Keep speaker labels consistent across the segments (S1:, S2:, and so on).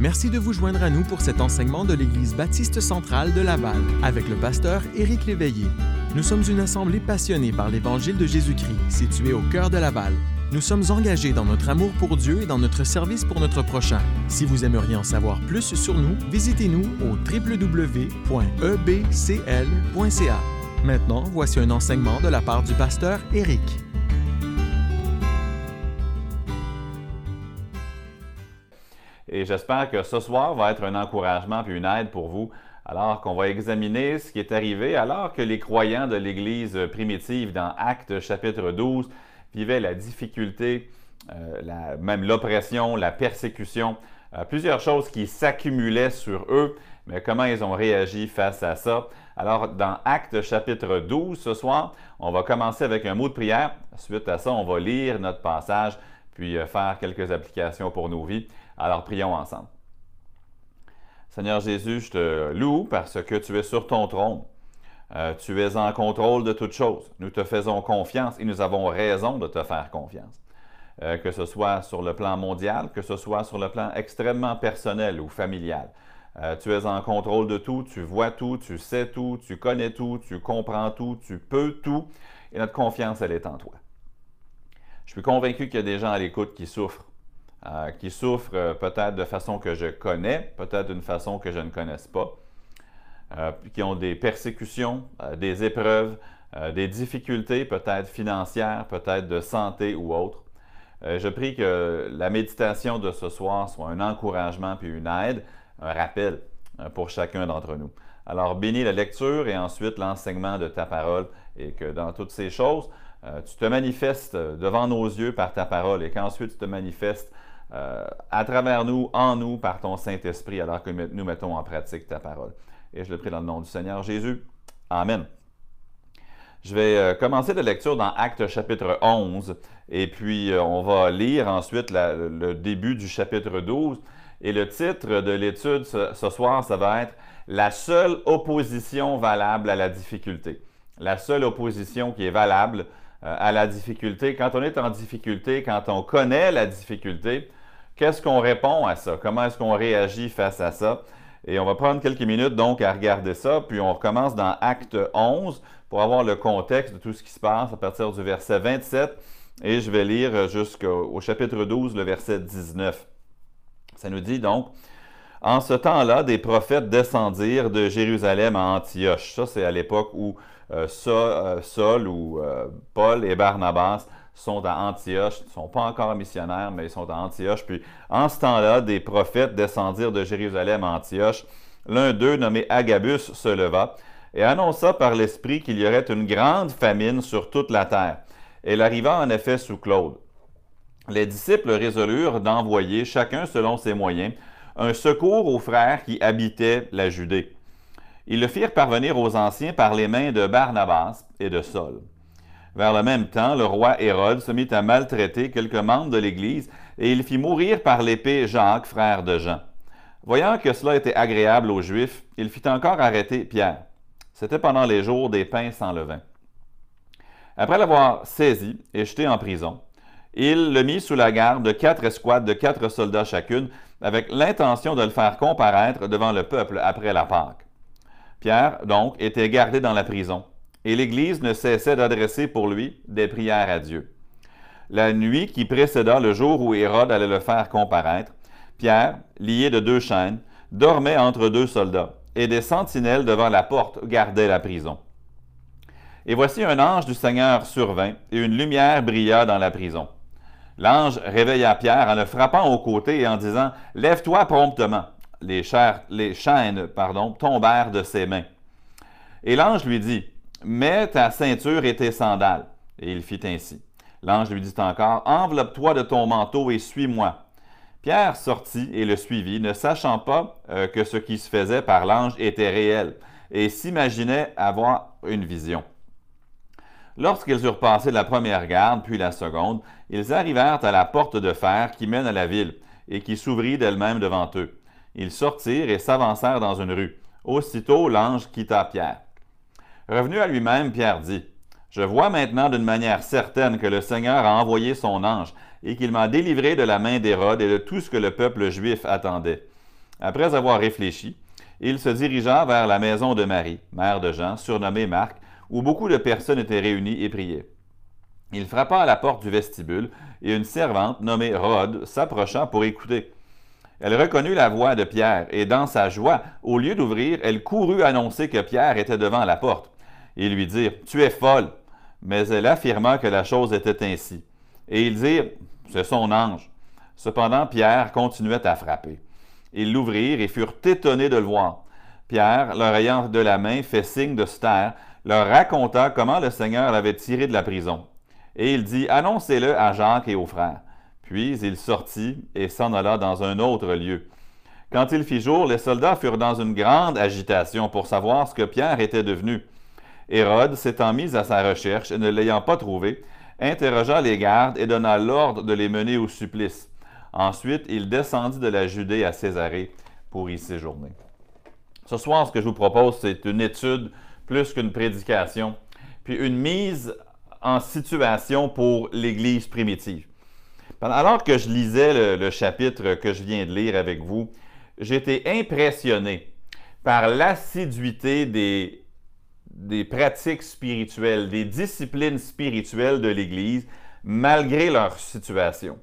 S1: Merci de vous joindre à nous pour cet enseignement de l'Église baptiste centrale de Laval avec le pasteur Éric Léveillé. Nous sommes une assemblée passionnée par l'Évangile de Jésus-Christ, située au cœur de Laval. Nous sommes engagés dans notre amour pour Dieu et dans notre service pour notre prochain. Si vous aimeriez en savoir plus sur nous, visitez-nous au www.ebcl.ca. Maintenant, voici un enseignement de la part du pasteur Éric.
S2: Et j'espère que ce soir va être un encouragement puis une aide pour vous, alors qu'on va examiner ce qui est arrivé alors que les croyants de l'Église primitive dans Actes chapitre 12 vivaient la difficulté, euh, même l'oppression, la persécution, euh, plusieurs choses qui s'accumulaient sur eux, mais comment ils ont réagi face à ça? Alors, dans Actes chapitre 12, ce soir, on va commencer avec un mot de prière. Suite à ça, on va lire notre passage, puis euh, faire quelques applications pour nos vies. Alors prions ensemble. Seigneur Jésus, je te loue parce que tu es sur ton trône. Euh, tu es en contrôle de toutes choses. Nous te faisons confiance et nous avons raison de te faire confiance. Euh, que ce soit sur le plan mondial, que ce soit sur le plan extrêmement personnel ou familial. Euh, tu es en contrôle de tout, tu vois tout, tu sais tout, tu connais tout, tu comprends tout, tu peux tout, et notre confiance, elle est en toi. Je suis convaincu qu'il y a des gens à l'écoute qui souffrent euh, qui souffrent euh, peut-être de façon que je connais, peut-être d'une façon que je ne connaisse pas, euh, qui ont des persécutions, des épreuves, des difficultés peut-être financières, peut-être de santé ou autres. je prie que la méditation de ce soir soit un encouragement puis une aide, un rappel pour chacun d'entre nous. Alors bénis la lecture et ensuite l'enseignement de ta parole et que dans toutes ces choses, tu te manifestes devant nos yeux par ta parole et qu'ensuite tu te manifestes euh, à travers nous, en nous, par ton Saint-Esprit, alors que nous mettons en pratique ta parole. Et je le prie dans le nom du Seigneur Jésus. Amen. Je vais euh, commencer la lecture dans Actes chapitre 11 et puis euh, on va lire ensuite le début du chapitre 12. Et le titre de l'étude ce, ce, soir, ça va être La seule opposition valable à la difficulté. La seule opposition qui est valable à la difficulté. Quand on est en difficulté, quand on connaît la difficulté, Qu'est-ce qu'on répond à ça? Comment est-ce qu'on réagit face à ça? Et on va prendre quelques minutes donc à regarder ça, puis on recommence dans Acte 11 pour avoir le contexte de tout ce qui se passe à partir du verset 27 et je vais lire jusqu'au chapitre 12, le verset 19. Ça nous dit donc, en ce temps-là, des prophètes descendirent de Jérusalem à Antioche. Ça, c'est à l'époque où euh, euh, Saul ou euh, Paul et Barnabas sont à Antioche, ils ne sont pas encore missionnaires, mais ils sont à Antioche. Puis en ce temps-là, des prophètes descendirent de Jérusalem à Antioche. L'un d'eux, nommé Agabus, se leva et annonça par l'Esprit qu'il y aurait une grande famine sur toute la terre. Elle arriva en effet sous Claude. Les disciples résolurent d'envoyer, chacun selon ses moyens, un secours aux frères qui habitaient la Judée. Ils le firent parvenir aux anciens par les mains de Barnabas et de Saul. Vers le même temps, le roi Hérode se mit à maltraiter quelques membres de l'Église et il fit mourir par l'épée Jacques, frère de Jean. Voyant que cela était agréable aux Juifs, il fit encore arrêter Pierre. C'était pendant les jours des pains sans levain. Après l'avoir saisi et jeté en prison, il le mit sous la garde de quatre escouades de quatre soldats chacune, avec l'intention de le faire comparaître devant le peuple après la Pâque. Pierre, donc, était gardé dans la prison, et l'Église ne cessait d'adresser pour lui des prières à Dieu. La nuit qui précéda le jour où Hérode allait le faire comparaître, Pierre, lié de deux chaînes, dormait entre deux soldats, et des sentinelles devant la porte gardaient la prison. Et voici un ange du Seigneur survint, et une lumière brilla dans la prison. L'ange réveilla Pierre en le frappant au côté et en disant Lève-toi promptement. Les, les chaînes pardon, tombèrent de ses mains. Et l'ange lui dit Mets ta ceinture et tes sandales. Et il fit ainsi. L'ange lui dit encore, Enveloppe-toi de ton manteau et suis-moi. Pierre sortit et le suivit, ne sachant pas euh, que ce qui se faisait par l'ange était réel, et s'imaginait avoir une vision. Lorsqu'ils eurent passé la première garde, puis la seconde, ils arrivèrent à la porte de fer qui mène à la ville, et qui s'ouvrit d'elle-même devant eux. Ils sortirent et s'avancèrent dans une rue. Aussitôt l'ange quitta Pierre. Revenu à lui-même, Pierre dit, Je vois maintenant d'une manière certaine que le Seigneur a envoyé son ange et qu'il m'a délivré de la main d'Hérode et de tout ce que le peuple juif attendait. Après avoir réfléchi, il se dirigea vers la maison de Marie, mère de Jean, surnommée Marc, où beaucoup de personnes étaient réunies et priaient. Il frappa à la porte du vestibule, et une servante nommée Rhodes s'approcha pour écouter. Elle reconnut la voix de Pierre, et dans sa joie, au lieu d'ouvrir, elle courut annoncer que Pierre était devant la porte, et lui dirent Tu es folle. Mais elle affirma que la chose était ainsi. Et ils dirent C'est son ange. Cependant, Pierre continuait à frapper. Ils l'ouvrirent et furent étonnés de le voir. Pierre, leur ayant de la main fait signe de se taire, leur raconta comment le Seigneur l'avait tiré de la prison. Et il dit, Annoncez-le à Jacques et aux frères. Puis il sortit et s'en alla dans un autre lieu. Quand il fit jour, les soldats furent dans une grande agitation pour savoir ce que Pierre était devenu. Hérode, s'étant mis à sa recherche et ne l'ayant pas trouvé, interrogea les gardes et donna l'ordre de les mener au supplice. Ensuite, il descendit de la Judée à Césarée pour y séjourner. Ce soir, ce que je vous propose, c'est une étude plus qu'une prédication, puis une mise en situation pour l'Église primitive. Alors que je lisais le, le, chapitre que je viens de lire avec vous, j'étais impressionné par l'assiduité des, des pratiques spirituelles, des disciplines spirituelles de l'Église, malgré leur situation.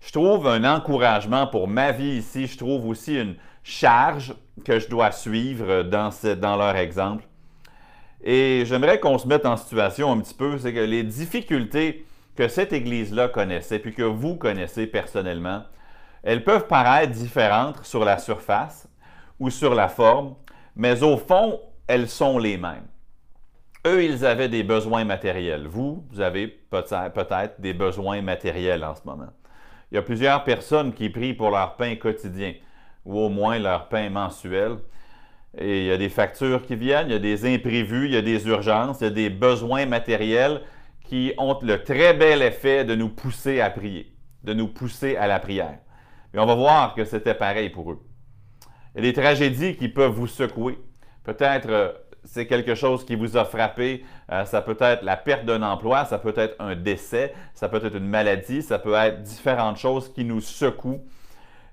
S2: Je trouve un encouragement pour ma vie ici, je trouve aussi une charge que je dois suivre dans, dans leur exemple. Et j'aimerais qu'on se mette en situation un petit peu, c'est que les difficultés que cette Église-là connaissait, puis que vous connaissez personnellement, elles peuvent paraître différentes sur la surface ou sur la forme, mais au fond, elles sont les mêmes. Eux, ils avaient des besoins matériels. Vous, vous avez peut-être des besoins matériels en ce moment. Il y a plusieurs personnes qui prient pour leur pain quotidien, ou au moins leur pain mensuel. Et il y a des factures qui viennent, il y a des imprévus, il y a des urgences, il y a des besoins matériels qui ont le très bel effet de nous pousser à prier, de nous pousser à la prière. Et on va voir que c'était pareil pour eux. Il y a des tragédies qui peuvent vous secouer. Peut-être euh, c'est quelque chose qui vous a frappé. Euh, ça peut être la perte d'un emploi, ça peut être un décès, ça peut être une maladie, ça peut être différentes choses qui nous secouent.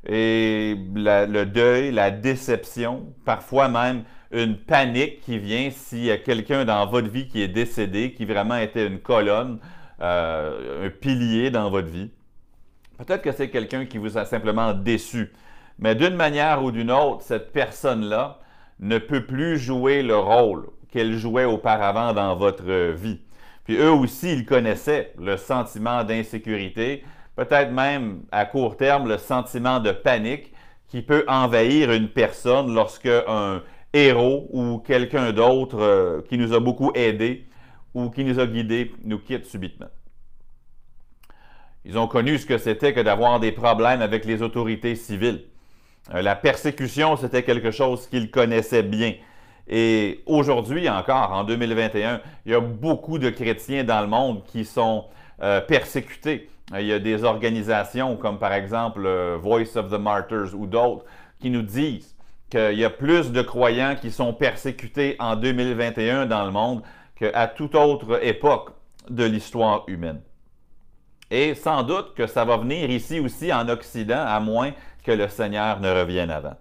S2: Et le deuil, la déception, parfois même une panique qui vient s'il y a quelqu'un dans votre vie qui est décédé, qui vraiment était une colonne, euh, un pilier dans votre vie. Peut-être que c'est quelqu'un qui vous a simplement déçu. Mais d'une manière ou d'une autre, cette personne-là, ne peut plus jouer le rôle qu'elle jouait auparavant dans votre vie. Puis eux aussi, ils connaissaient le sentiment d'insécurité, peut-être même à court terme le sentiment de panique qui peut envahir une personne lorsque un héros ou quelqu'un d'autre euh, qui nous a beaucoup aidés ou qui nous a guidés nous quitte subitement. Ils ont connu ce que c'était que d'avoir des problèmes avec les autorités civiles. Euh, la persécution, c'était quelque chose qu'ils connaissaient bien. Et aujourd'hui encore, en 2021, il y a beaucoup de chrétiens dans le monde qui sont euh, persécutés. Il y a des organisations comme par exemple euh, Voice of the Martyrs ou d'autres qui nous disent qu'il y a plus de croyants qui sont persécutés en 2021 dans le monde qu'à toute autre époque de l'histoire humaine. Et sans doute que ça va venir ici aussi en Occident, à moins que le Seigneur ne revienne avant.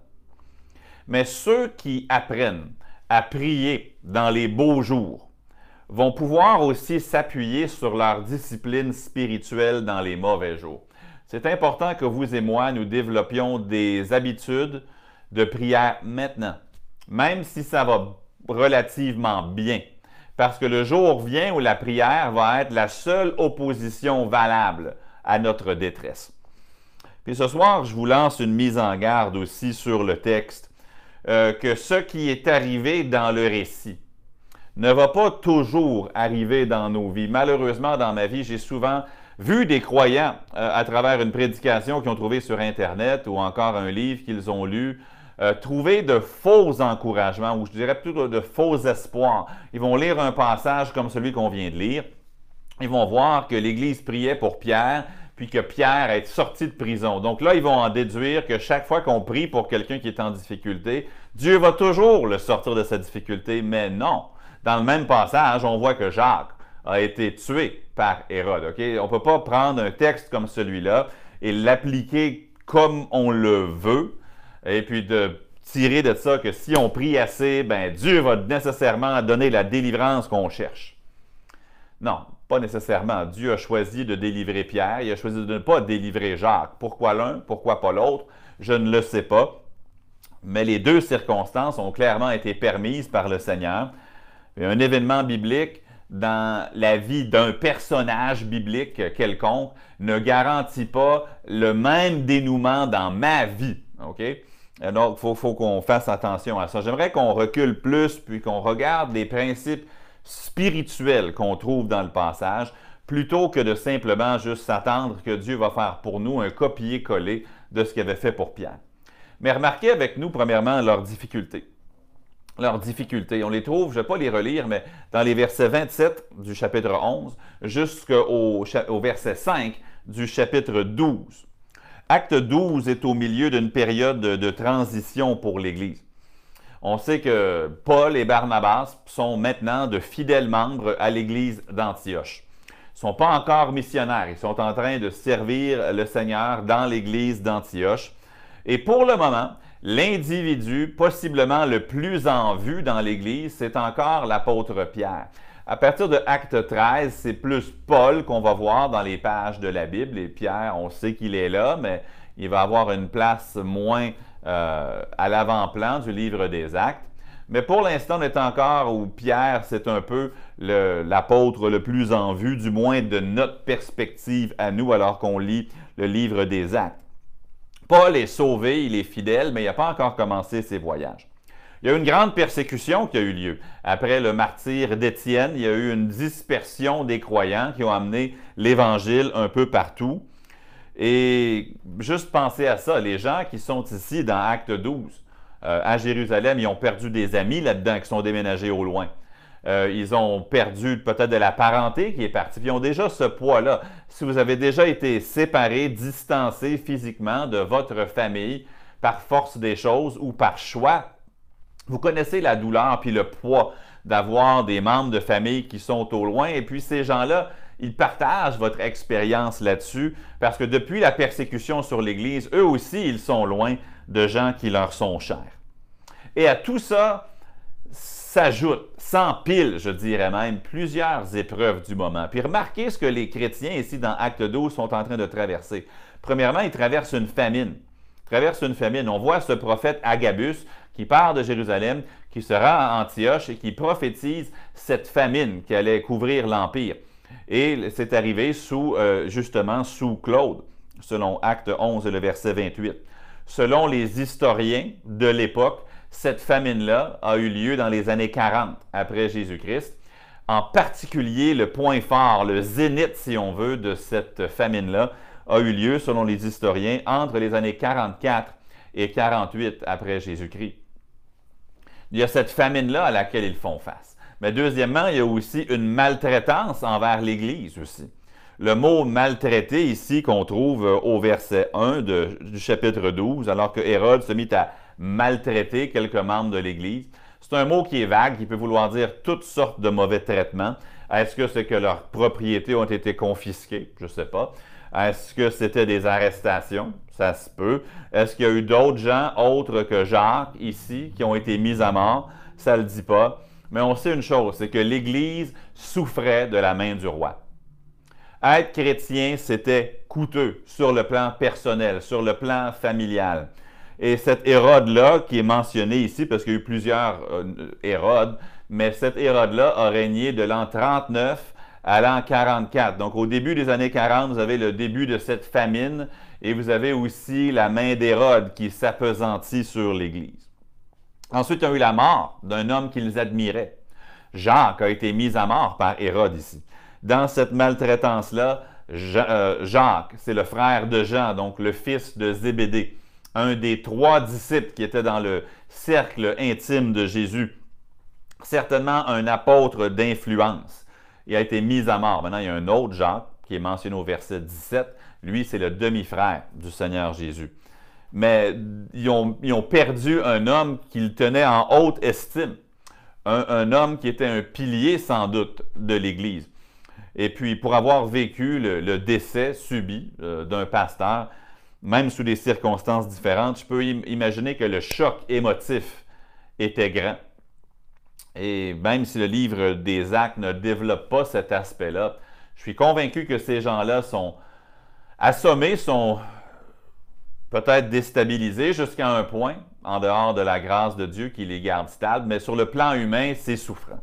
S2: Mais ceux qui apprennent à prier dans les beaux jours vont pouvoir aussi s'appuyer sur leur discipline spirituelle dans les mauvais jours. C'est important que vous et moi, nous développions des habitudes de prière maintenant, même si ça va relativement bien. Parce que le jour vient où la prière va être la seule opposition valable à notre détresse. Puis ce soir, je vous lance une mise en garde aussi sur le texte, euh, que ce qui est arrivé dans le récit ne va pas toujours arriver dans nos vies. Malheureusement, dans ma vie, j'ai souvent vu des croyants euh, à travers une prédication qu'ils ont trouvée sur Internet ou encore un livre qu'ils ont lu, euh, trouver de faux encouragements ou je dirais plutôt de faux espoirs. Ils vont lire un passage comme celui qu'on vient de lire. Ils vont voir que l'Église priait pour Pierre, puis que Pierre est sorti de prison. Donc là, ils vont en déduire que chaque fois qu'on prie pour quelqu'un qui est en difficulté, Dieu va toujours le sortir de sa difficulté, mais non. Dans le même passage, on voit que Jacques a été tué par Hérode. On ne peut pas prendre un texte comme celui-là et l'appliquer comme on le veut et puis de tirer de ça que si on prie assez, ben Dieu va nécessairement donner la délivrance qu'on cherche. Non, pas nécessairement. Dieu a choisi de délivrer Pierre, il a choisi de ne pas délivrer Jacques. Pourquoi l'un, pourquoi pas l'autre, je ne le sais pas. Mais les deux circonstances ont clairement été permises par le Seigneur. un événement biblique dans la vie d'un personnage biblique quelconque ne garantit pas le même dénouement dans ma vie. OK? Donc, il faut, qu'on fasse attention à ça. J'aimerais qu'on recule plus, puis qu'on regarde les principes spirituels qu'on trouve dans le passage, plutôt que de simplement juste s'attendre que Dieu va faire pour nous un copier-coller de ce qu'il avait fait pour Pierre. Mais remarquez avec nous, premièrement, leurs difficultés. Leurs difficultés. On les trouve, je ne vais pas les relire, mais dans les versets 27 du chapitre 11 jusqu'au au verset 5 du chapitre 12. Acte 12 est au milieu d'une période de, transition pour l'Église. On sait que Paul et Barnabas sont maintenant de fidèles membres à l'Église d'Antioche. Ils ne sont pas encore missionnaires, ils sont en train de servir le Seigneur dans l'Église d'Antioche. Et pour le moment, l'individu possiblement le plus en vue dans l'Église, c'est encore l'apôtre Pierre. À partir de Acte 13, c'est plus Paul qu'on va voir dans les pages de la Bible. Et Pierre, on sait qu'il est là, mais il va avoir une place moins euh, à l'avant-plan du livre des Actes. Mais pour l'instant, on est encore où Pierre, c'est un peu l'apôtre le, plus en vue, du moins de notre perspective à nous, alors qu'on lit le livre des Actes. Paul est sauvé, il est fidèle, mais il n'a pas encore commencé ses voyages. Il y a eu une grande persécution qui a eu lieu. Après le martyr d'Étienne, il y a eu une dispersion des croyants qui ont amené l'Évangile un peu partout. Et juste penser à ça, les gens qui sont ici dans Acte 12, euh, à Jérusalem, ils ont perdu des amis là-dedans qui sont déménagés au loin. Euh, ils ont perdu peut-être de la parenté qui est partie. Ils ont déjà ce poids-là. Si vous avez déjà été séparé, distancé physiquement de votre famille par force des choses ou par choix, vous connaissez la douleur puis le poids d'avoir des membres de famille qui sont au loin. Et puis ces gens-là, ils partagent votre expérience là-dessus parce que depuis la persécution sur l'Église, eux aussi, ils sont loin de gens qui leur sont chers. Et à tout ça, s'ajoutent, s'empilent, je dirais même, plusieurs épreuves du moment. Puis remarquez ce que les chrétiens ici dans Acte 12 sont en train de traverser. Premièrement, ils traversent une famine. Ils traversent une famine. On voit ce prophète Agabus qui part de Jérusalem, qui se rend à Antioche et qui prophétise cette famine qui allait couvrir l'Empire. Et c'est arrivé sous, euh, justement sous Claude, selon Acte 11 le verset 28. Selon les historiens de l'époque, cette famine-là a eu lieu dans les années 40 après Jésus-Christ. En particulier, le point fort, le zénith, si on veut, de cette famine-là a eu lieu, selon les historiens, entre les années 44 et 48 après Jésus-Christ. Il y a cette famine-là à laquelle ils font face. Mais deuxièmement, il y a aussi une maltraitance envers l'Église aussi. Le mot maltraité ici qu'on trouve euh, au verset 1 du chapitre 12, alors que Hérode se mit à maltraiter quelques membres de l'Église, c'est un mot qui est vague, qui peut vouloir dire toutes sortes de mauvais traitements. Est-ce que c'est que leurs propriétés ont été confisquées? Je ne sais pas. Est-ce que c'était des arrestations? Ça se peut. Est-ce qu'il y a eu d'autres gens autres que Jacques ici qui ont été mis à mort? Ça ne le dit pas. Mais on sait une chose, c'est que l'Église souffrait de la main du roi. Être chrétien, c'était coûteux sur le plan personnel, sur le plan familial. Et cet Hérode-là, qui est mentionné ici, parce qu'il y a eu plusieurs euh, Hérodes, mais cet Hérode-là a régné de l'an 39 à l'an 44. Donc au début des années 40, vous avez le début de cette famine et vous avez aussi la main d'Hérode qui s'apesantit sur l'Église. Ensuite, il y a eu la mort d'un homme qu'ils admiraient. Jacques a été mis à mort par Hérode ici. Dans cette maltraitance-là, euh, Jacques, c'est le frère de Jean, donc le fils de Zébédée, un des trois disciples qui étaient dans le cercle intime de Jésus, certainement un apôtre d'influence il a été mis à mort. Maintenant, il y a un autre Jacques qui est mentionné au verset 17. Lui, c'est le demi-frère du Seigneur Jésus. Mais ils ont, perdu un homme qu'ils tenaient en haute estime. Un, homme qui était un pilier, sans doute, de l'Église. Et puis, pour avoir vécu le, décès subi euh, d'un pasteur, même sous des circonstances différentes, je peux imaginer que le choc émotif était grand. Et même si le livre des actes ne développe pas cet aspect-là, je suis convaincu que ces gens-là sont assommés, sont peut-être déstabilisés jusqu'à un point, en dehors de la grâce de Dieu qui les garde stables, mais sur le plan humain, c'est souffrant.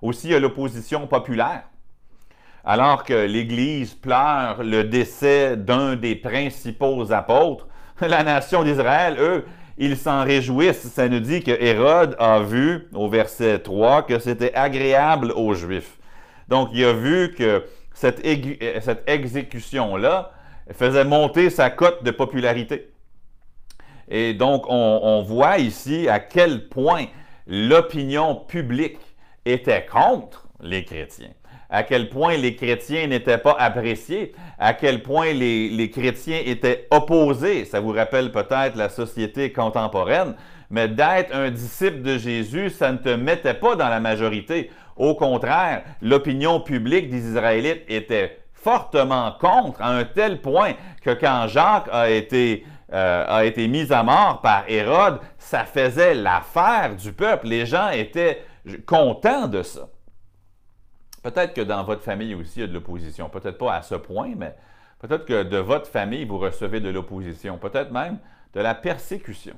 S2: Aussi, il y a l'opposition populaire. Alors que l'Église pleure le décès d'un des principaux apôtres, la nation d'Israël, eux, ils s'en réjouissent. Ça nous dit que Hérode a vu, au verset 3, que c'était agréable aux Juifs. Donc, il a vu que cette, cette exécution-là faisait monter sa cote de popularité. Et donc, on, voit ici à quel point l'opinion publique était contre les chrétiens à quel point les chrétiens n'étaient pas appréciés, à quel point les, chrétiens étaient opposés. Ça vous rappelle peut-être la société contemporaine, mais d'être un disciple de Jésus, ça ne te mettait pas dans la majorité. Au contraire, l'opinion publique des Israélites était fortement contre, à un tel point que quand Jacques a été, euh, a été mis à mort par Hérode, ça faisait l'affaire du peuple. Les gens étaient contents de ça. Peut-être que dans votre famille aussi, il y a de l'opposition. Peut-être pas à ce point, mais peut-être que de votre famille, vous recevez de l'opposition. Peut-être même de la persécution.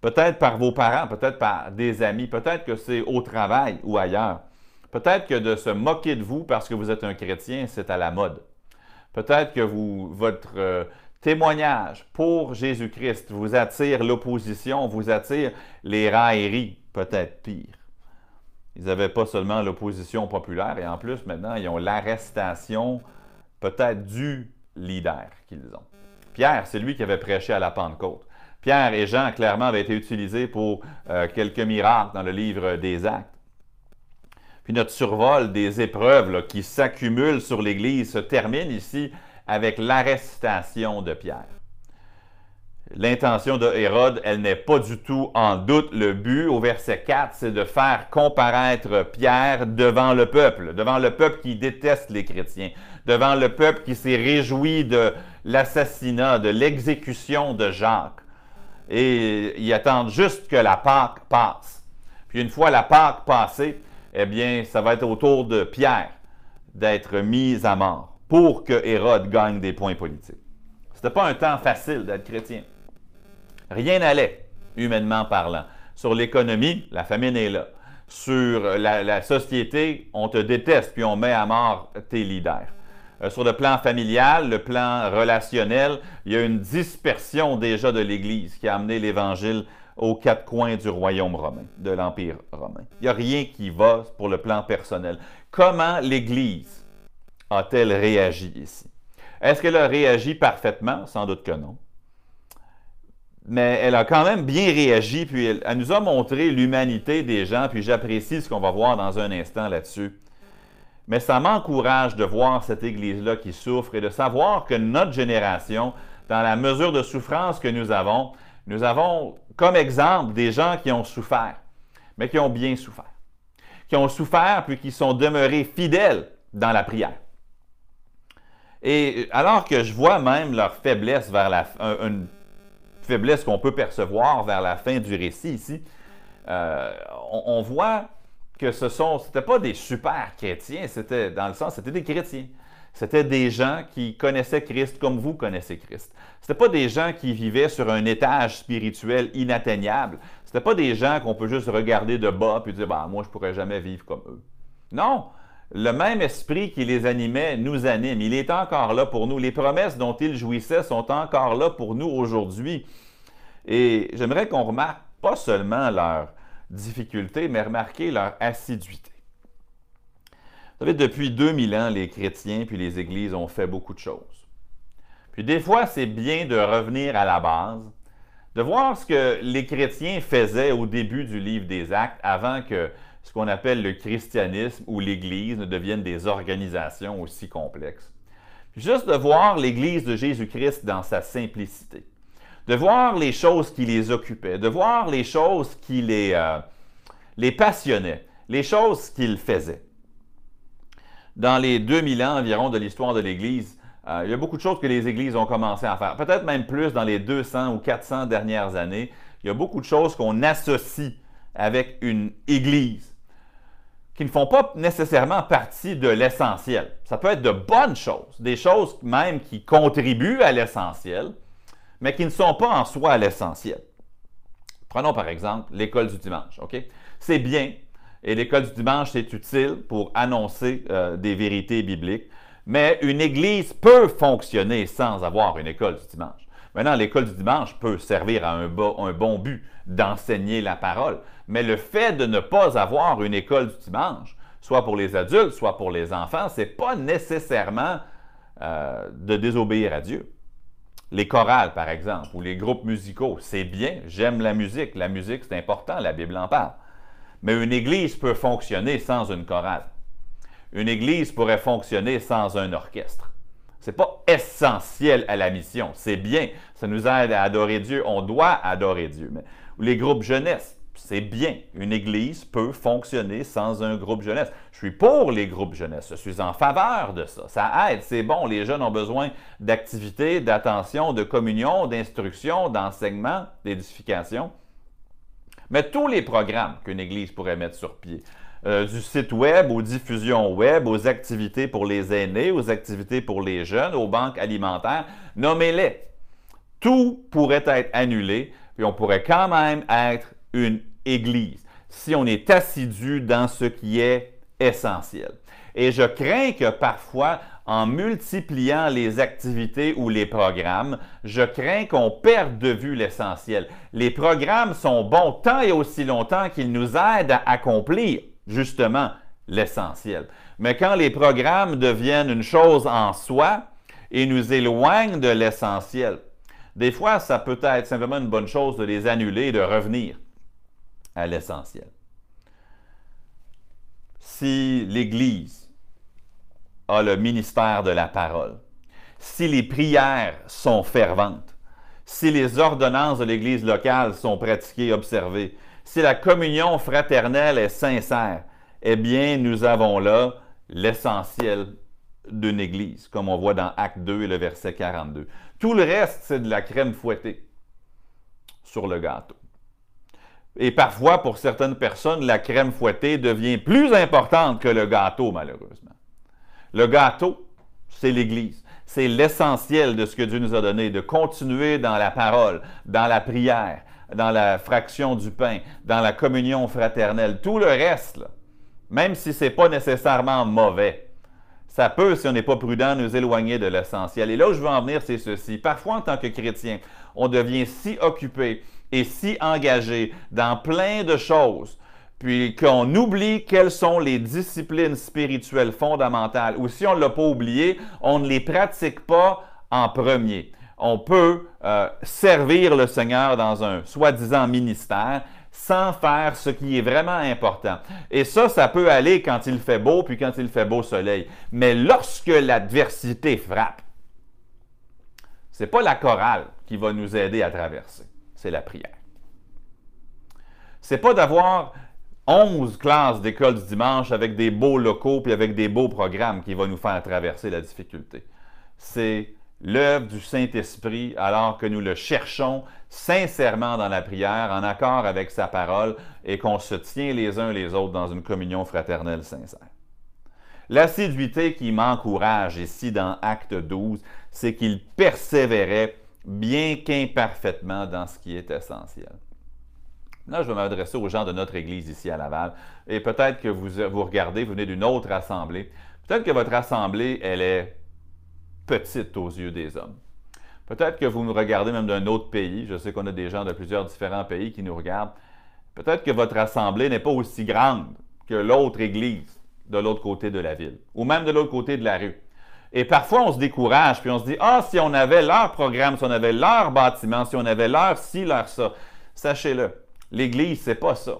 S2: Peut-être par vos parents, peut-être par des amis, peut-être que c'est au travail ou ailleurs. Peut-être que de se moquer de vous parce que vous êtes un chrétien, c'est à la mode. Peut-être que votre euh, témoignage pour Jésus-Christ vous attire l'opposition, vous attire les railleries, peut-être pire. Ils n'avaient pas seulement l'opposition populaire, et en plus, maintenant, ils ont l'arrestation peut-être du leader qu'ils ont. Pierre, c'est lui qui avait prêché à la Pentecôte. Pierre et Jean, clairement, avaient été utilisés pour euh, quelques miracles dans le livre des Actes. Puis notre survol des épreuves qui s'accumulent sur l'Église se termine ici avec l'arrestation de Pierre. L'intention de Hérode, elle n'est pas du tout en doute. Le but au verset 4, c'est de faire comparaître Pierre devant le peuple, devant le peuple qui déteste les chrétiens, devant le peuple qui s'est réjoui de l'assassinat, de l'exécution de Jacques. Et ils attendent juste que la Pâque passe. Puis une fois la Pâque passée, eh bien, ça va être au tour de Pierre d'être mis à mort pour que Hérode gagne des points politiques. Ce n'était pas un temps facile d'être chrétien. Rien n'allait, humainement parlant. Sur l'économie, la famine est là. Sur la, société, on te déteste, puis on met à mort tes leaders. Euh, sur le plan familial, le plan relationnel, il y a une dispersion déjà de l'Église qui a amené l'Évangile aux quatre coins du royaume romain, de l'Empire romain. Il n'y a rien qui va pour le plan personnel. Comment l'Église a-t-elle réagi ici? Est-ce qu'elle a réagi parfaitement? Sans doute que non mais elle a quand même bien réagi, puis elle, nous a montré l'humanité des gens, puis j'apprécie ce qu'on va voir dans un instant là-dessus. Mais ça m'encourage de voir cette Église-là qui souffre et de savoir que notre génération, dans la mesure de souffrance que nous avons, nous avons comme exemple des gens qui ont souffert, mais qui ont bien souffert. Qui ont souffert puis qui sont demeurés fidèles dans la prière. Et alors que je vois même leur faiblesse vers la, une faiblesse qu'on peut percevoir vers la fin du récit ici, euh, on, voit que ce sont, c'était pas des super chrétiens, c'était dans le sens, c'était des chrétiens. C'était des gens qui connaissaient Christ comme vous connaissez Christ. C'était pas des gens qui vivaient sur un étage spirituel inatteignable. C'était pas des gens qu'on peut juste regarder de bas puis dire, bah, moi, je pourrais jamais vivre comme eux. Non, le même esprit qui les animait nous anime. Il est encore là pour nous. Les promesses dont ils jouissaient sont encore là pour nous aujourd'hui. Et j'aimerais qu'on remarque pas seulement leurs difficultés, mais remarquer leur assiduité. Vous savez, depuis 2000 ans, les chrétiens puis les églises ont fait beaucoup de choses. Puis des fois, c'est bien de revenir à la base, de voir ce que les chrétiens faisaient au début du livre des Actes avant que ce qu'on appelle le christianisme ou l'Église ne deviennent des organisations aussi complexes. juste de voir l'Église de Jésus-Christ dans sa simplicité, de voir les choses qui les occupaient, de voir les choses qui les, euh, les passionnaient, les choses qu'ils faisaient. Dans les 2000 ans environ de l'histoire de l'Église, Euh, il y a beaucoup de choses que les églises ont commencé à faire. Peut-être même plus dans les 200 ou 400 dernières années. Il y a beaucoup de choses qu'on associe avec une église qui ne font pas nécessairement partie de l'essentiel. Ça peut être de bonnes choses, des choses même qui contribuent à l'essentiel, mais qui ne sont pas en soi l'essentiel. Prenons par exemple l'école du dimanche. OK? C'est bien, et l'école du dimanche, c'est utile pour annoncer euh, des vérités bibliques, mais une église peut fonctionner sans avoir une école du dimanche. Maintenant, l'école du dimanche peut servir à un, bon but d'enseigner la parole, mais le fait de ne pas avoir une école du dimanche, soit pour les adultes, soit pour les enfants, ce n'est pas nécessairement euh, de désobéir à Dieu. Les chorales, par exemple, ou les groupes musicaux, c'est bien, j'aime la musique, la musique c'est important, la Bible en parle. Mais une église peut fonctionner sans une chorale. Une église pourrait fonctionner sans un orchestre. Ce n'est pas essentiel à la mission. C'est bien. Ça nous aide à adorer Dieu. On doit adorer Dieu. Les groupes jeunesse, c'est bien. Une église peut fonctionner sans un groupe jeunesse. Je suis pour les groupes jeunesse. Je suis en faveur de ça. Ça aide. C'est bon. Les jeunes ont besoin d'activité, d'attention, de communion, d'instruction, d'enseignement, d'édification. Mais tous les programmes qu'une église pourrait mettre sur pied, euh, du site web aux diffusions web, aux activités pour les aînés, aux activités pour les jeunes, aux banques alimentaires. Nommez-les. Tout pourrait être annulé, puis on pourrait quand même être une Église si on est assidu dans ce qui est essentiel. Et je crains que parfois, en multipliant les activités ou les programmes, je crains qu'on perde de vue l'essentiel. Les programmes sont bons tant et aussi longtemps qu'ils nous aident à accomplir justement l'essentiel. Mais quand les programmes deviennent une chose en soi et nous éloignent de l'essentiel, des fois, ça peut être simplement une bonne chose de les annuler et de revenir à l'essentiel. Si l'Église a le ministère de la parole, si les prières sont ferventes, si les ordonnances de l'Église locale sont pratiquées et observées, si la communion fraternelle est sincère, eh bien, nous avons là l'essentiel d'une Église, comme on voit dans Acte 2 et le verset 42. Tout le reste, c'est de la crème fouettée sur le gâteau. Et parfois, pour certaines personnes, la crème fouettée devient plus importante que le gâteau, malheureusement. Le gâteau, c'est l'Église. C'est l'essentiel de ce que Dieu nous a donné, de continuer dans la parole, dans la prière, dans la fraction du pain, dans la communion fraternelle. Tout le reste, même si ce n'est pas nécessairement mauvais, ça peut, si on n'est pas prudent, nous éloigner de l'essentiel. Et là où je veux en venir, c'est ceci. Parfois, en tant que chrétien, on devient si occupé et si engagé dans plein de choses, puis qu'on oublie quelles sont les disciplines spirituelles fondamentales, ou si on ne l'a pas oublié, on ne les pratique pas en premier on peut euh, servir le Seigneur dans un soi-disant ministère sans faire ce qui est vraiment important. Et ça, ça peut aller quand il fait beau, puis quand il fait beau soleil. Mais lorsque l'adversité frappe, c'est pas la chorale qui va nous aider à traverser, c'est la prière. C'est pas d'avoir 11 classes d'école du dimanche avec des beaux locaux puis avec des beaux programmes qui va nous faire traverser la difficulté. C'est l'œuvre du Saint-Esprit alors que nous le cherchons sincèrement dans la prière, en accord avec sa parole, et qu'on se tient les uns les autres dans une communion fraternelle sincère. L'assiduité qui m'encourage ici dans Acte 12, c'est qu'il persévérait bien qu'imparfaitement dans ce qui est essentiel. Là, je vais m'adresser aux gens de notre Église ici à Laval, et peut-être que vous, vous regardez, vous venez d'une autre assemblée. Peut-être que votre assemblée, elle est petite aux yeux des hommes. Peut-être que vous nous regardez même d'un autre pays. Je sais qu'on a des gens de plusieurs différents pays qui nous regardent. Peut-être que votre assemblée n'est pas aussi grande que l'autre église de l'autre côté de la ville, ou même de l'autre côté de la rue. Et parfois, on se décourage, puis on se dit, ah, si on avait leur programme, si on avait leur bâtiment, si on avait leur ci, leur ça. Sachez-le, l'Église, c'est pas ça.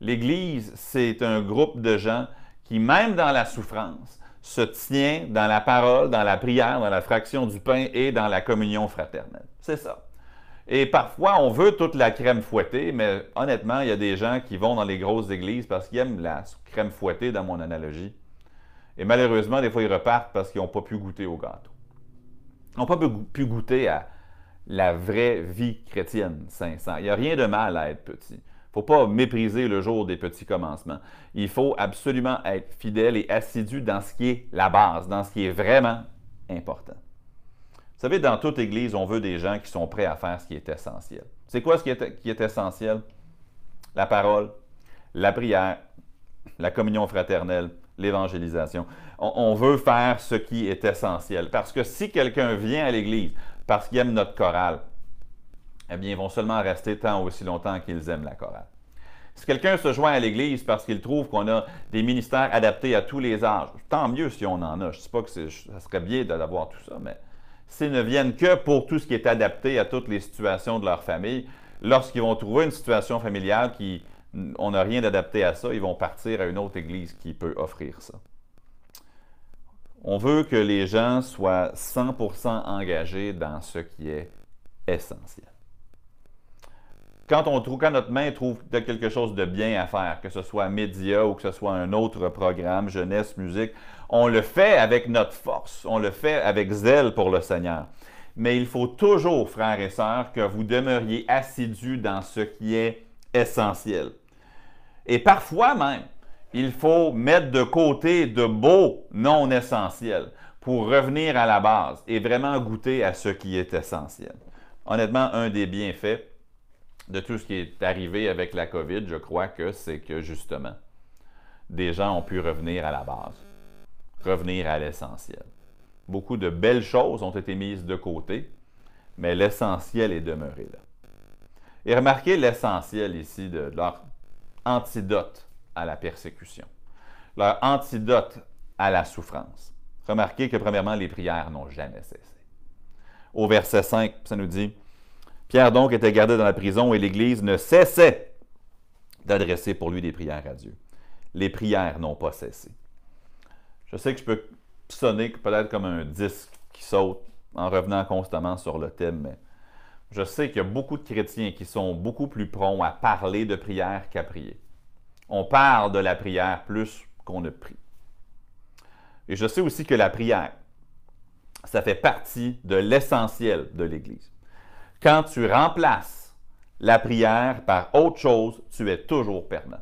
S2: L'Église, c'est un groupe de gens qui, même dans la souffrance, se tient dans la parole, dans la prière, dans la fraction du pain et dans la communion fraternelle. C'est ça. Et parfois, on veut toute la crème fouettée, mais honnêtement, il y a des gens qui vont dans les grosses églises parce qu'ils aiment la crème fouettée, dans mon analogie. Et malheureusement, des fois, ils repartent parce qu'ils n'ont pas pu goûter au gâteau. n'ont pas pu goûter à la vraie vie chrétienne 500. Il n'y a rien de mal à être petit. Il ne faut pas mépriser le jour des petits commencements. Il faut absolument être fidèle et assidu dans ce qui est la base, dans ce qui est vraiment important. Vous savez, dans toute Église, on veut des gens qui sont prêts à faire ce qui est essentiel. C'est quoi ce qui est, qui est essentiel? La parole, la prière, la communion fraternelle, l'évangélisation. On, veut faire ce qui est essentiel. Parce que si quelqu'un vient à l'Église parce qu'il aime notre chorale, eh bien, ils vont seulement rester tant aussi longtemps qu'ils aiment la chorale. Si quelqu'un se joint à l'Église parce qu'il trouve qu'on a des ministères adaptés à tous les âges, tant mieux si on en a. Je ne sais pas que ça serait bien d'avoir tout ça, mais s'ils ne viennent que pour tout ce qui est adapté à toutes les situations de leur famille, lorsqu'ils vont trouver une situation familiale qui on n'a rien d'adapté à ça, ils vont partir à une autre église qui peut offrir ça. On veut que les gens soient 100% engagés dans ce qui est essentiel. Quand, on trouve, notre main trouve quelque chose de bien à faire, que ce soit média ou que ce soit un autre programme, jeunesse, musique, on le fait avec notre force, on le fait avec zèle pour le Seigneur. Mais il faut toujours, frères et sœurs, que vous demeuriez assidus dans ce qui est essentiel. Et parfois même, il faut mettre de côté de beaux non essentiels pour revenir à la base et vraiment goûter à ce qui est essentiel. Honnêtement, un des bienfaits de tout ce qui est arrivé avec la COVID, je crois que c'est que justement, des gens ont pu revenir à la base, revenir à l'essentiel. Beaucoup de belles choses ont été mises de côté, mais l'essentiel est demeuré là. Et remarquez l'essentiel ici de leur antidote à la persécution, leur antidote à la souffrance. Remarquez que premièrement, les prières n'ont jamais cessé. Au verset 5, ça nous dit, Pierre donc était gardé dans la prison et l'Église ne cessait d'adresser pour lui des prières à Dieu. Les prières n'ont pas cessé. Je sais que je peux sonner peut-être comme un disque qui saute en revenant constamment sur le thème, mais je sais qu'il y a beaucoup de chrétiens qui sont beaucoup plus prompts à parler de prière qu'à prier. On parle de la prière plus qu'on ne prie. Et je sais aussi que la prière, ça fait partie de l'essentiel de l'Église. Quand tu remplaces la prière par autre chose, tu es toujours perdant.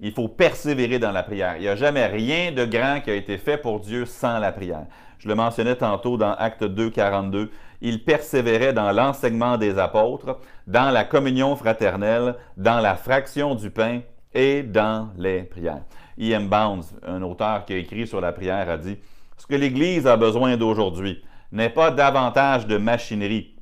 S2: Il faut persévérer dans la prière. Il n'y a jamais rien de grand qui a été fait pour Dieu sans la prière. Je le mentionnais tantôt dans Acte 2, 42 il persévérait dans l'enseignement des apôtres, dans la communion fraternelle, dans la fraction du pain et dans les prières. E.M. Bounds, un auteur qui a écrit sur la prière, a dit Ce que l'Église a besoin d'aujourd'hui n'est pas davantage de machinerie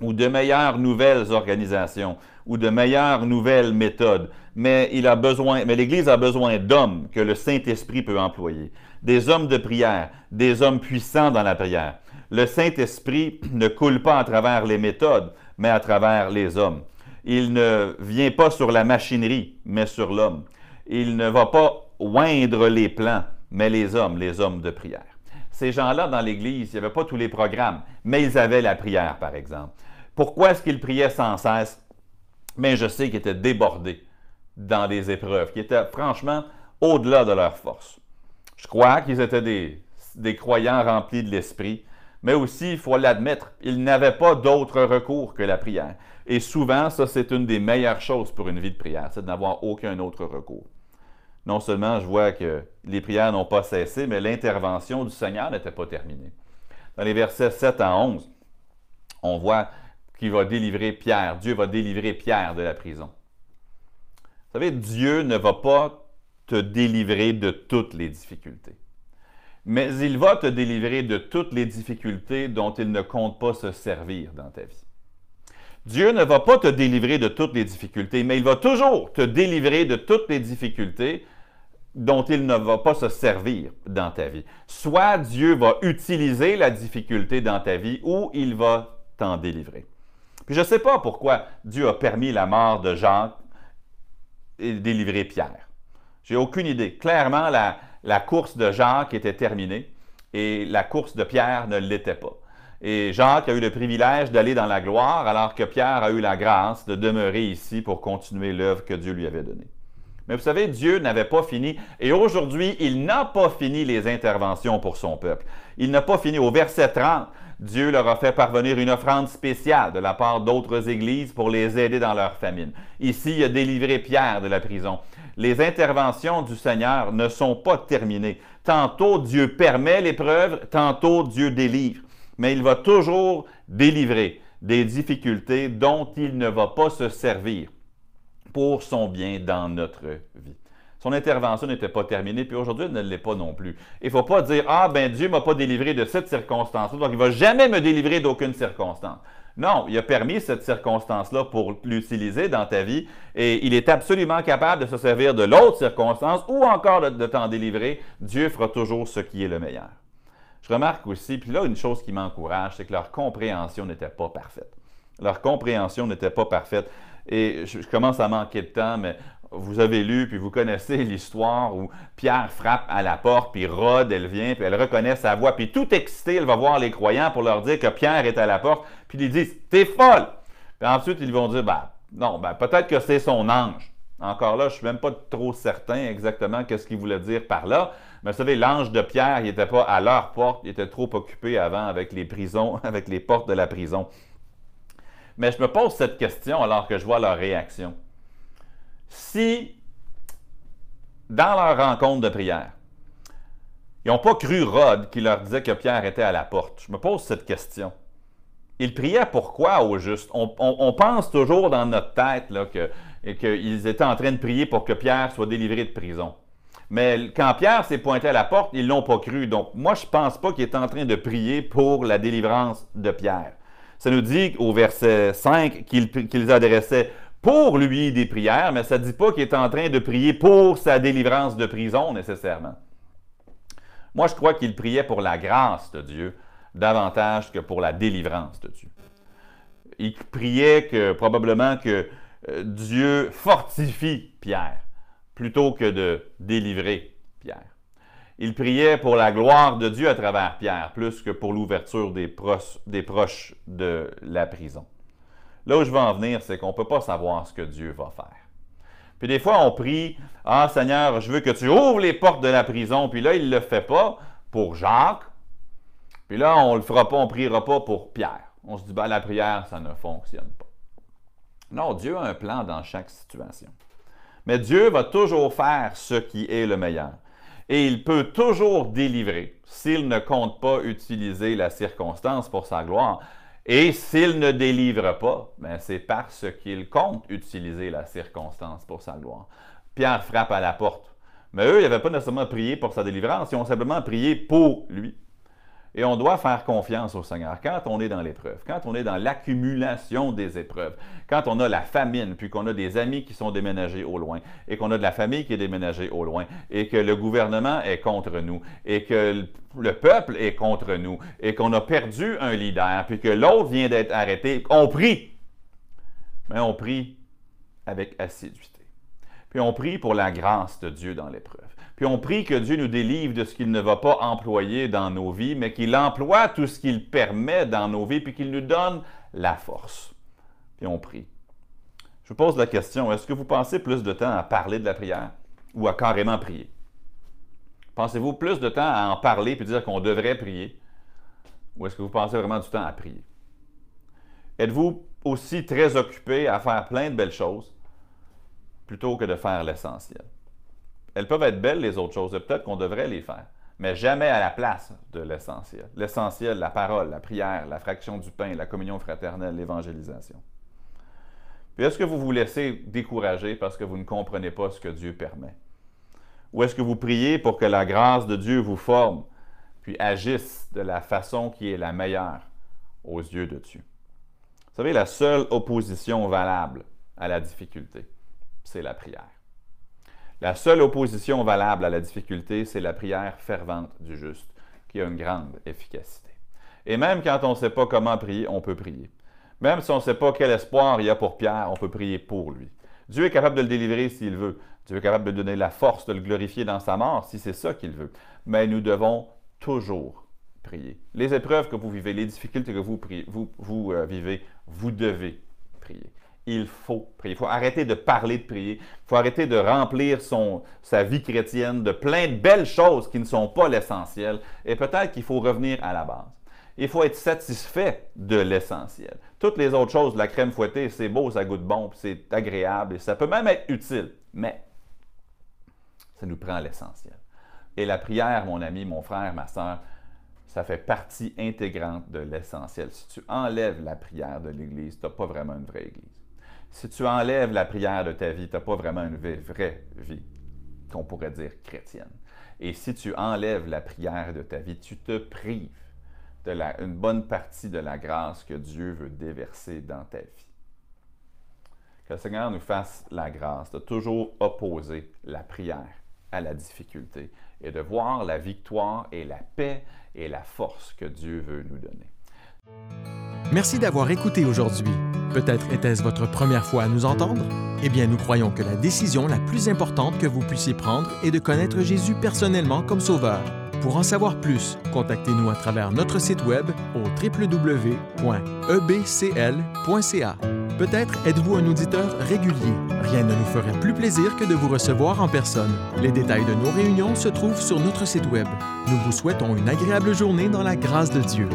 S2: ou de meilleures nouvelles organisations ou de meilleures nouvelles méthodes, mais il a besoin, mais l'Église a besoin d'hommes que le Saint-Esprit peut employer, des hommes de prière, des hommes puissants dans la prière le Saint-Esprit ne coule pas à travers les méthodes, mais à travers les hommes. Il ne vient pas sur la machinerie, mais sur l'homme. Il ne va pas oindre les plans, mais les hommes, les hommes de prière. Ces gens-là, dans l'Église, il n'y avait pas tous les programmes, mais ils avaient la prière, par exemple. Pourquoi est-ce qu'ils priaient sans cesse? Mais je sais qu'ils étaient débordés dans des épreuves, qui étaient franchement au-delà de leur force. Je crois qu'ils étaient des, des croyants remplis de l'Esprit, mais aussi, il faut l'admettre, il n'avait pas d'autre recours que la prière. Et souvent, ça, c'est une des meilleures choses pour une vie de prière, c'est de n'avoir aucun autre recours. Non seulement je vois que les prières n'ont pas cessé, mais l'intervention du Seigneur n'était pas terminée. Dans les versets 7 à 11, on voit qu'il va délivrer Pierre. Dieu va délivrer Pierre de la prison. Vous savez, Dieu ne va pas te délivrer de toutes les difficultés mais il va te délivrer de toutes les difficultés dont il ne compte pas se servir dans ta vie. Dieu ne va pas te délivrer de toutes les difficultés, mais il va toujours te délivrer de toutes les difficultés dont il ne va pas se servir dans ta vie. Soit Dieu va utiliser la difficulté dans ta vie ou il va t'en délivrer. Puis je ne sais pas pourquoi Dieu a permis la mort de Jacques et délivrer Pierre. J'ai aucune idée. Clairement, la, la course de Jacques était terminée et la course de Pierre ne l'était pas. Et Jacques a eu le privilège d'aller dans la gloire, alors que Pierre a eu la grâce de demeurer ici pour continuer l'œuvre que Dieu lui avait donnée. Mais vous savez, Dieu n'avait pas fini. Et aujourd'hui, il n'a pas fini les interventions pour son peuple. Il n'a pas fini. Au verset 30, Dieu leur a fait parvenir une offrande spéciale de la part d'autres églises pour les aider dans leur famine. Ici, il a délivré Pierre de la prison. Les interventions du Seigneur ne sont pas terminées. Tantôt Dieu permet l'épreuve, tantôt Dieu délivre. Mais il va toujours délivrer des difficultés dont il ne va pas se servir pour son bien dans notre vie. Son intervention n'était pas terminée, puis aujourd'hui, elle ne l'est pas non plus. Il ne faut pas dire Ah, ben Dieu ne m'a pas délivré de cette circonstance-là, donc il ne va jamais me délivrer d'aucune circonstance. Non, il a permis cette circonstance-là pour l'utiliser dans ta vie et il est absolument capable de se servir de l'autre circonstance ou encore de t'en délivrer. Dieu fera toujours ce qui est le meilleur. Je remarque aussi, puis là, une chose qui m'encourage, c'est que leur compréhension n'était pas parfaite. Leur compréhension n'était pas parfaite. Et je, commence à manquer de temps, mais vous avez lu, puis vous connaissez l'histoire où Pierre frappe à la porte, puis Rod, elle vient, puis elle reconnaît sa voix, puis tout excité, elle va voir les croyants pour leur dire que Pierre est à la porte, puis ils disent T'es folle Puis ensuite, ils vont dire Ben, non, ben, peut-être que c'est son ange. Encore là, je ne suis même pas trop certain exactement qu'est-ce qu'il voulait dire par là. Mais vous savez, l'ange de Pierre, il n'était pas à leur porte, il était trop occupé avant avec les prisons, avec les portes de la prison. Mais je me pose cette question alors que je vois leur réaction. Si, dans leur rencontre de prière, ils n'ont pas cru Rod qui leur disait que Pierre était à la porte, je me pose cette question. Ils priaient pourquoi au juste? On, pense toujours dans notre tête qu'ils étaient en train de prier pour que Pierre soit délivré de prison. Mais quand Pierre s'est pointé à la porte, ils ne l'ont pas cru. Donc, moi, je ne pense pas qu'il est en train de prier pour la délivrance de Pierre. Ça nous dit au verset 5 qu'ils adressaient pour lui des prières, mais ça ne dit pas qu'il est en train de prier pour sa délivrance de prison nécessairement. Moi, je crois qu'il priait pour la grâce de Dieu davantage que pour la délivrance de Dieu. Il priait probablement que euh, Dieu fortifie Pierre plutôt que de délivrer Pierre. Il priait pour la gloire de Dieu à travers Pierre, plus que pour l'ouverture des, proches de la prison. Là où je veux en venir, c'est qu'on ne peut pas savoir ce que Dieu va faire. Puis des fois, on prie, Ah Seigneur, je veux que tu ouvres les portes de la prison. Puis là, il ne le fait pas pour Jacques. Puis là, on ne le fera pas, on ne priera pas pour Pierre. On se dit, ben, la prière, ça ne fonctionne pas. Non, Dieu a un plan dans chaque situation. Mais Dieu va toujours faire ce qui est le meilleur. Et il peut toujours délivrer s'il ne compte pas utiliser la circonstance pour sa gloire. Et s'il ne délivre pas, ben c'est parce qu'il compte utiliser la circonstance pour sa gloire. Pierre frappe à la porte. Mais eux, ils n'avaient pas nécessairement prié pour sa délivrance, ils ont simplement prié pour lui. Et on doit faire confiance au Seigneur quand on est dans l'épreuve, quand on est dans l'accumulation des épreuves, quand on a la famine, puis qu'on a des amis qui sont déménagés au loin, et qu'on a de la famille qui est déménagée au loin, et que le gouvernement est contre nous, et que le peuple est contre nous, et qu'on a perdu un leader, puis que l'autre vient d'être arrêté, on prie. Mais on prie avec assiduité. Puis on prie pour la grâce de Dieu dans l'épreuve. Puis on prie que Dieu nous délivre de ce qu'il ne va pas employer dans nos vies, mais qu'il emploie tout ce qu'il permet dans nos vies, puis qu'il nous donne la force. Puis on prie. Je vous pose la question, est-ce que vous pensez plus de temps à parler de la prière ou à carrément prier? Pensez-vous plus de temps à en parler puis dire qu'on devrait prier? Ou est-ce que vous pensez vraiment du temps à prier? Êtes-vous aussi très occupé à faire plein de belles choses plutôt que de faire l'essentiel? Elles peuvent être belles, les autres choses, peut-être qu'on devrait les faire, mais jamais à la place de l'essentiel. L'essentiel, la parole, la prière, la fraction du pain, la communion fraternelle, l'évangélisation. Puis est-ce que vous vous laissez décourager parce que vous ne comprenez pas ce que Dieu permet? Ou est-ce que vous priez pour que la grâce de Dieu vous forme, puis agisse de la façon qui est la meilleure aux yeux de Dieu? Vous savez, la seule opposition valable à la difficulté, c'est la prière. La seule opposition valable à la difficulté, c'est la prière fervente du juste, qui a une grande efficacité. Et même quand on ne sait pas comment prier, on peut prier. Même si on ne sait pas quel espoir il y a pour Pierre, on peut prier pour lui. Dieu est capable de le délivrer s'il veut. Dieu est capable de donner la force de le glorifier dans sa mort si c'est ça qu'il veut. Mais nous devons toujours prier. Les épreuves que vous vivez, les difficultés que vous, euh, vivez, vous devez prier. Il faut prier. Il faut arrêter de parler de prier. Il faut arrêter de remplir son, sa vie chrétienne de plein de belles choses qui ne sont pas l'essentiel. Et peut-être qu'il faut revenir à la base. Il faut être satisfait de l'essentiel. Toutes les autres choses, la crème fouettée, c'est beau, ça goûte bon, c'est agréable et ça peut même être utile. Mais ça nous prend l'essentiel. Et la prière, mon ami, mon frère, ma soeur, ça fait partie intégrante de l'essentiel. Si tu enlèves la prière de l'Église, tu n'as pas vraiment une vraie Église. Si tu enlèves la prière de ta vie, tu n'as pas vraiment une vraie vie, qu'on pourrait dire chrétienne. Et si tu enlèves la prière de ta vie, tu te prives de une bonne partie de la grâce que Dieu veut déverser dans ta vie. Que le Seigneur nous fasse la grâce de toujours opposer la prière à la difficulté et de voir la victoire et la paix et la force que Dieu veut nous donner.
S1: Merci d'avoir écouté aujourd'hui. Peut-être était-ce votre première fois à nous entendre? Eh bien, nous croyons que la décision la plus importante que vous puissiez prendre est de connaître Jésus personnellement comme Sauveur. Pour en savoir plus, contactez-nous à travers notre site web au www.ebcl.ca. Peut-être êtes-vous un auditeur régulier. Rien ne nous ferait plus plaisir que de vous recevoir en personne. Les détails de nos réunions se trouvent sur notre site web. Nous vous souhaitons une agréable journée dans la grâce de Dieu.